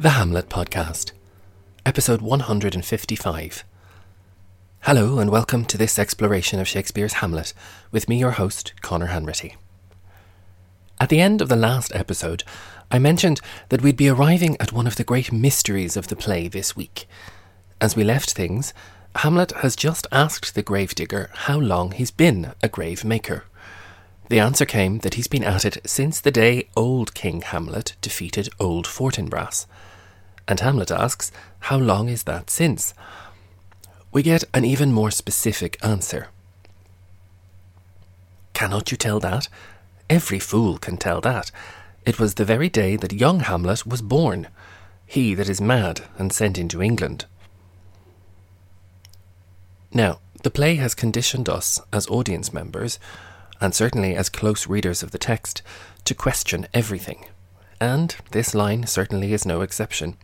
The Hamlet Podcast, episode 155. Hello, and welcome to this exploration of Shakespeare's Hamlet with me, your host, Conor Hanratty. At the end of the last episode, I mentioned that we'd be arriving at one of the great mysteries of the play this week. As we left things, Hamlet has just asked the gravedigger how long he's been a grave maker. The answer came that he's been at it since the day old King Hamlet defeated old Fortinbras. And Hamlet asks, How long is that since? We get an even more specific answer. Cannot you tell that? Every fool can tell that. It was the very day that young Hamlet was born, he that is mad and sent into England. Now, the play has conditioned us as audience members and certainly as close readers of the text, to question everything. And this line certainly is no exception.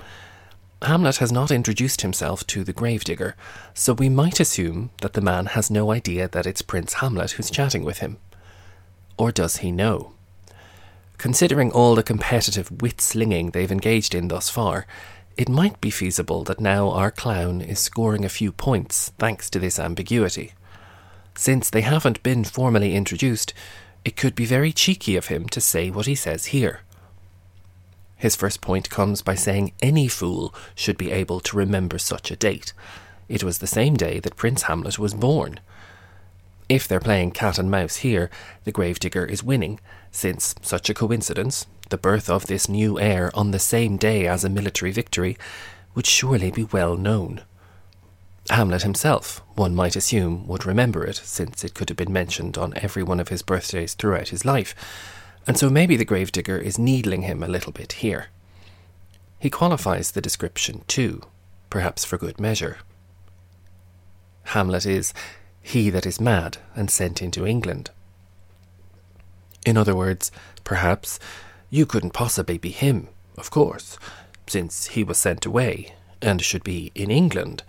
Hamlet has not introduced himself to the gravedigger, so we might assume that the man has no idea that it's Prince Hamlet who's chatting with him. Or does he know? Considering all the competitive wit slinging they've engaged in thus far, it might be feasible that now our clown is scoring a few points thanks to this ambiguity. Since they haven't been formally introduced, it could be very cheeky of him to say what he says here. His first point comes by saying any fool should be able to remember such a date. It was the same day that Prince Hamlet was born. If they're playing cat and mouse here, the gravedigger is winning, since such a coincidence, the birth of this new heir on the same day as a military victory, would surely be well known. Hamlet himself, one might assume, would remember it, since it could have been mentioned on every one of his birthdays throughout his life, and so maybe the gravedigger is needling him a little bit here. He qualifies the description too, perhaps for good measure. Hamlet is he that is mad and sent into England. In other words, perhaps, you couldn't possibly be him, of course, since he was sent away and should be in England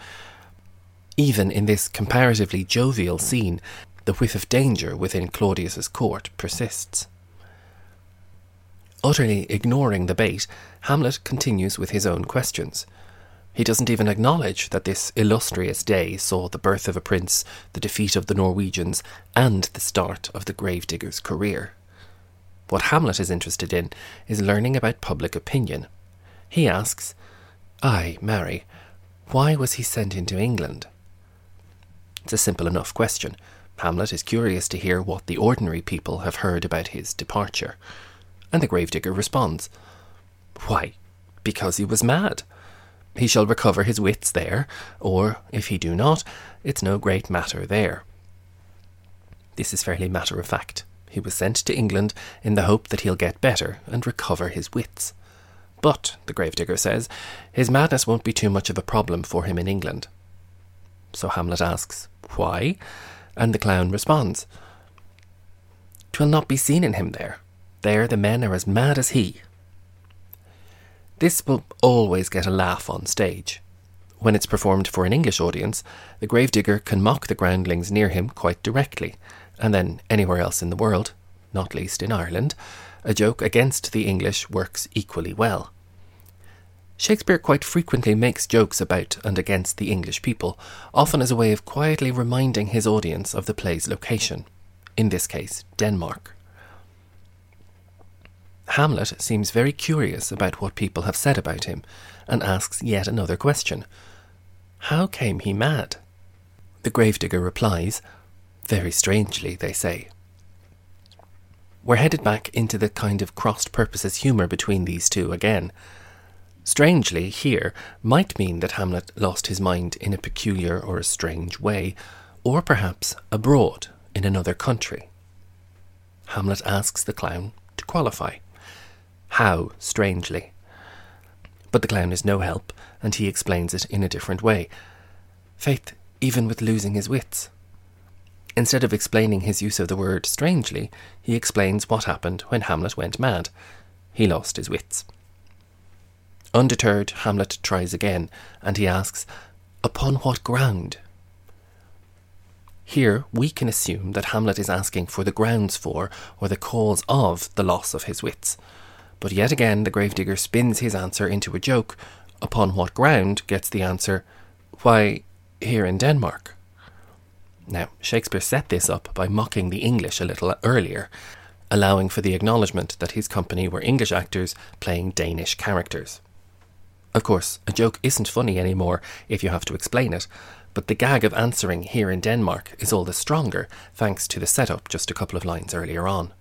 even in this comparatively jovial scene, the whiff of danger within Claudius's court persists. Utterly ignoring the bait, Hamlet continues with his own questions. He doesn't even acknowledge that this illustrious day saw the birth of a prince, the defeat of the Norwegians, and the start of the gravedigger's career. What Hamlet is interested in is learning about public opinion. He asks, Ay, marry, why was he sent into England? It's a simple enough question. Hamlet is curious to hear what the ordinary people have heard about his departure. And the gravedigger responds, Why, because he was mad. He shall recover his wits there, or, if he do not, it's no great matter there. This is fairly matter of fact. He was sent to England in the hope that he'll get better and recover his wits. But, the gravedigger says, his madness won't be too much of a problem for him in England. So Hamlet asks, Why? And the clown responds, Twill not be seen in him there. There the men are as mad as he. This will always get a laugh on stage. When it's performed for an English audience, the gravedigger can mock the groundlings near him quite directly, and then anywhere else in the world, not least in Ireland, a joke against the English works equally well. Shakespeare quite frequently makes jokes about and against the English people, often as a way of quietly reminding his audience of the play's location, in this case, Denmark. Hamlet seems very curious about what people have said about him and asks yet another question How came he mad? The gravedigger replies, Very strangely, they say. We're headed back into the kind of crossed purposes humour between these two again Strangely, here might mean that Hamlet lost his mind in a peculiar or a strange way, or perhaps abroad in another country. Hamlet asks the clown to qualify. How strangely? But the clown is no help, and he explains it in a different way. Faith, even with losing his wits. Instead of explaining his use of the word strangely, he explains what happened when Hamlet went mad. He lost his wits. Undeterred, Hamlet tries again, and he asks, Upon what ground? Here, we can assume that Hamlet is asking for the grounds for, or the cause of, the loss of his wits. But yet again the gravedigger spins his answer into a joke, upon what ground gets the answer, Why, here in Denmark. Now, Shakespeare set this up by mocking the English a little earlier, allowing for the acknowledgement that his company were English actors playing Danish characters. Of course, a joke isn't funny anymore if you have to explain it, but the gag of answering here in Denmark is all the stronger thanks to the setup just a couple of lines earlier on.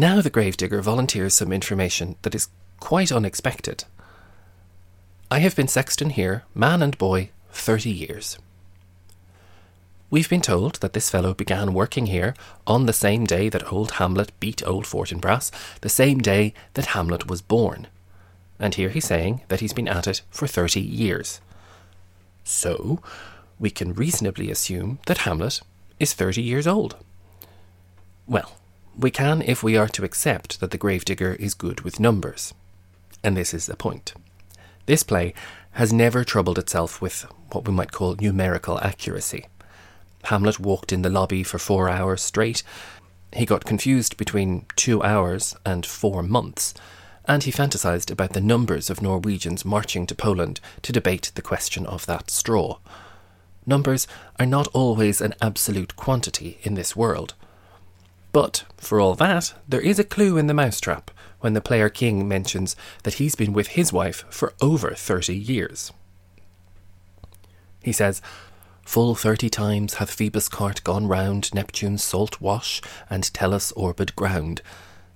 Now the gravedigger volunteers some information that is quite unexpected. I have been sexton here, man and boy, thirty years. We've been told that this fellow began working here on the same day that old Hamlet beat old Fortinbras, the same day that Hamlet was born. And here he's saying that he's been at it for 30 years. So, we can reasonably assume that Hamlet is 30 years old. Well, we can if we are to accept that the gravedigger is good with numbers. And this is the point. This play has never troubled itself with what we might call numerical accuracy. Hamlet walked in the lobby for four hours straight. He got confused between two hours and four months, and he fantasized about the numbers of Norwegians marching to Poland to debate the question of that straw. Numbers are not always an absolute quantity in this world. But, for all that, there is a clue in the mousetrap when the player king mentions that he's been with his wife for over 30 years. He says, Full thirty times hath Phoebus' cart gone round Neptune's salt wash and Tellus' orbed ground,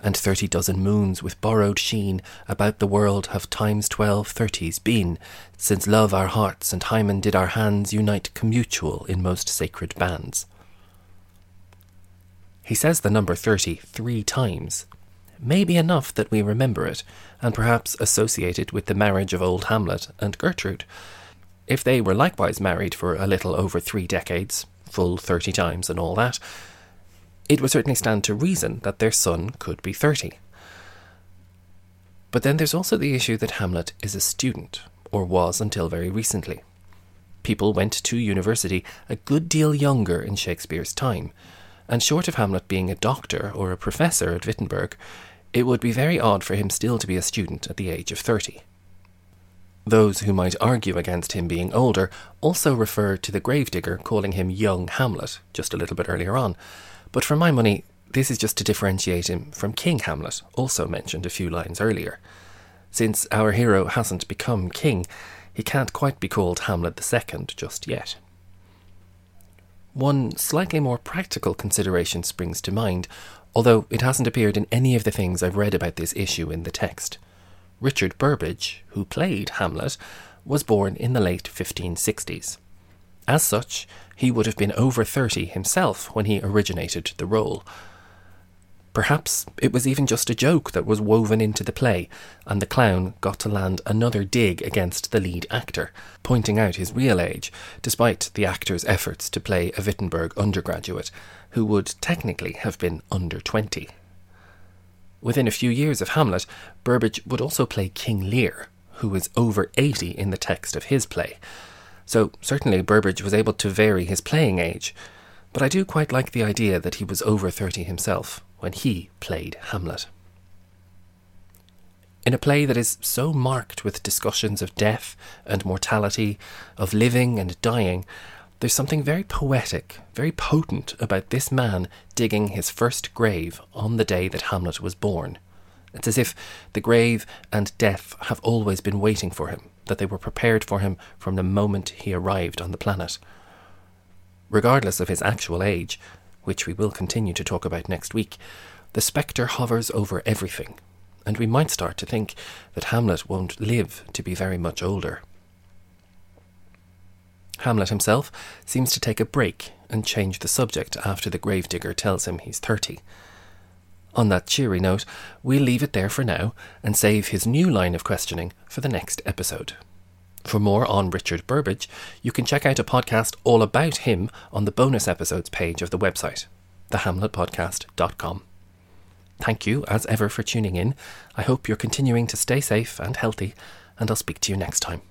and thirty dozen moons with borrowed sheen about the world have times twelve thirties been, since love our hearts and Hymen did our hands unite commutual in most sacred bands. He says the number thirty three times. May be enough that we remember it, and perhaps associate it with the marriage of old Hamlet and Gertrude. If they were likewise married for a little over three decades, full thirty times and all that, it would certainly stand to reason that their son could be 30. But then there's also the issue that Hamlet is a student, or was until very recently. People went to university a good deal younger in Shakespeare's time, and short of Hamlet being a doctor or a professor at Wittenberg, it would be very odd for him still to be a student at the age of 30. Those who might argue against him being older also refer to the gravedigger calling him young Hamlet just a little bit earlier on, but for my money, this is just to differentiate him from King Hamlet, also mentioned a few lines earlier. Since our hero hasn't become king, he can't quite be called Hamlet II just yet. One slightly more practical consideration springs to mind, although it hasn't appeared in any of the things I've read about this issue in the text. Richard Burbage, who played Hamlet, was born in the late 1560s. As such, he would have been over 30 himself when he originated the role. Perhaps it was even just a joke that was woven into the play, and the clown got to land another dig against the lead actor, pointing out his real age, despite the actor's efforts to play a Wittenberg undergraduate, who would technically have been under 20. Within a few years of Hamlet, Burbage would also play King Lear, who is over 80 in the text of his play, so certainly Burbage was able to vary his playing age, but I do quite like the idea that he was over 30 himself when he played Hamlet. In a play that is so marked with discussions of death and mortality, of living and dying, there's something very poetic, very potent about this man digging his first grave on the day that Hamlet was born. It's as if the grave and death have always been waiting for him, that they were prepared for him from the moment he arrived on the planet. Regardless of his actual age, which we will continue to talk about next week, the spectre hovers over everything, and we might start to think that Hamlet won't live to be very much older. Hamlet himself seems to take a break and change the subject after the gravedigger tells him he's thirty. On that cheery note, we'll leave it there for now and save his new line of questioning for the next episode. For more on Richard Burbage, you can check out a podcast all about him on the bonus episodes page of the website, thehamletpodcast.com. Thank you, as ever, for tuning in. I hope you're continuing to stay safe and healthy, and I'll speak to you next time.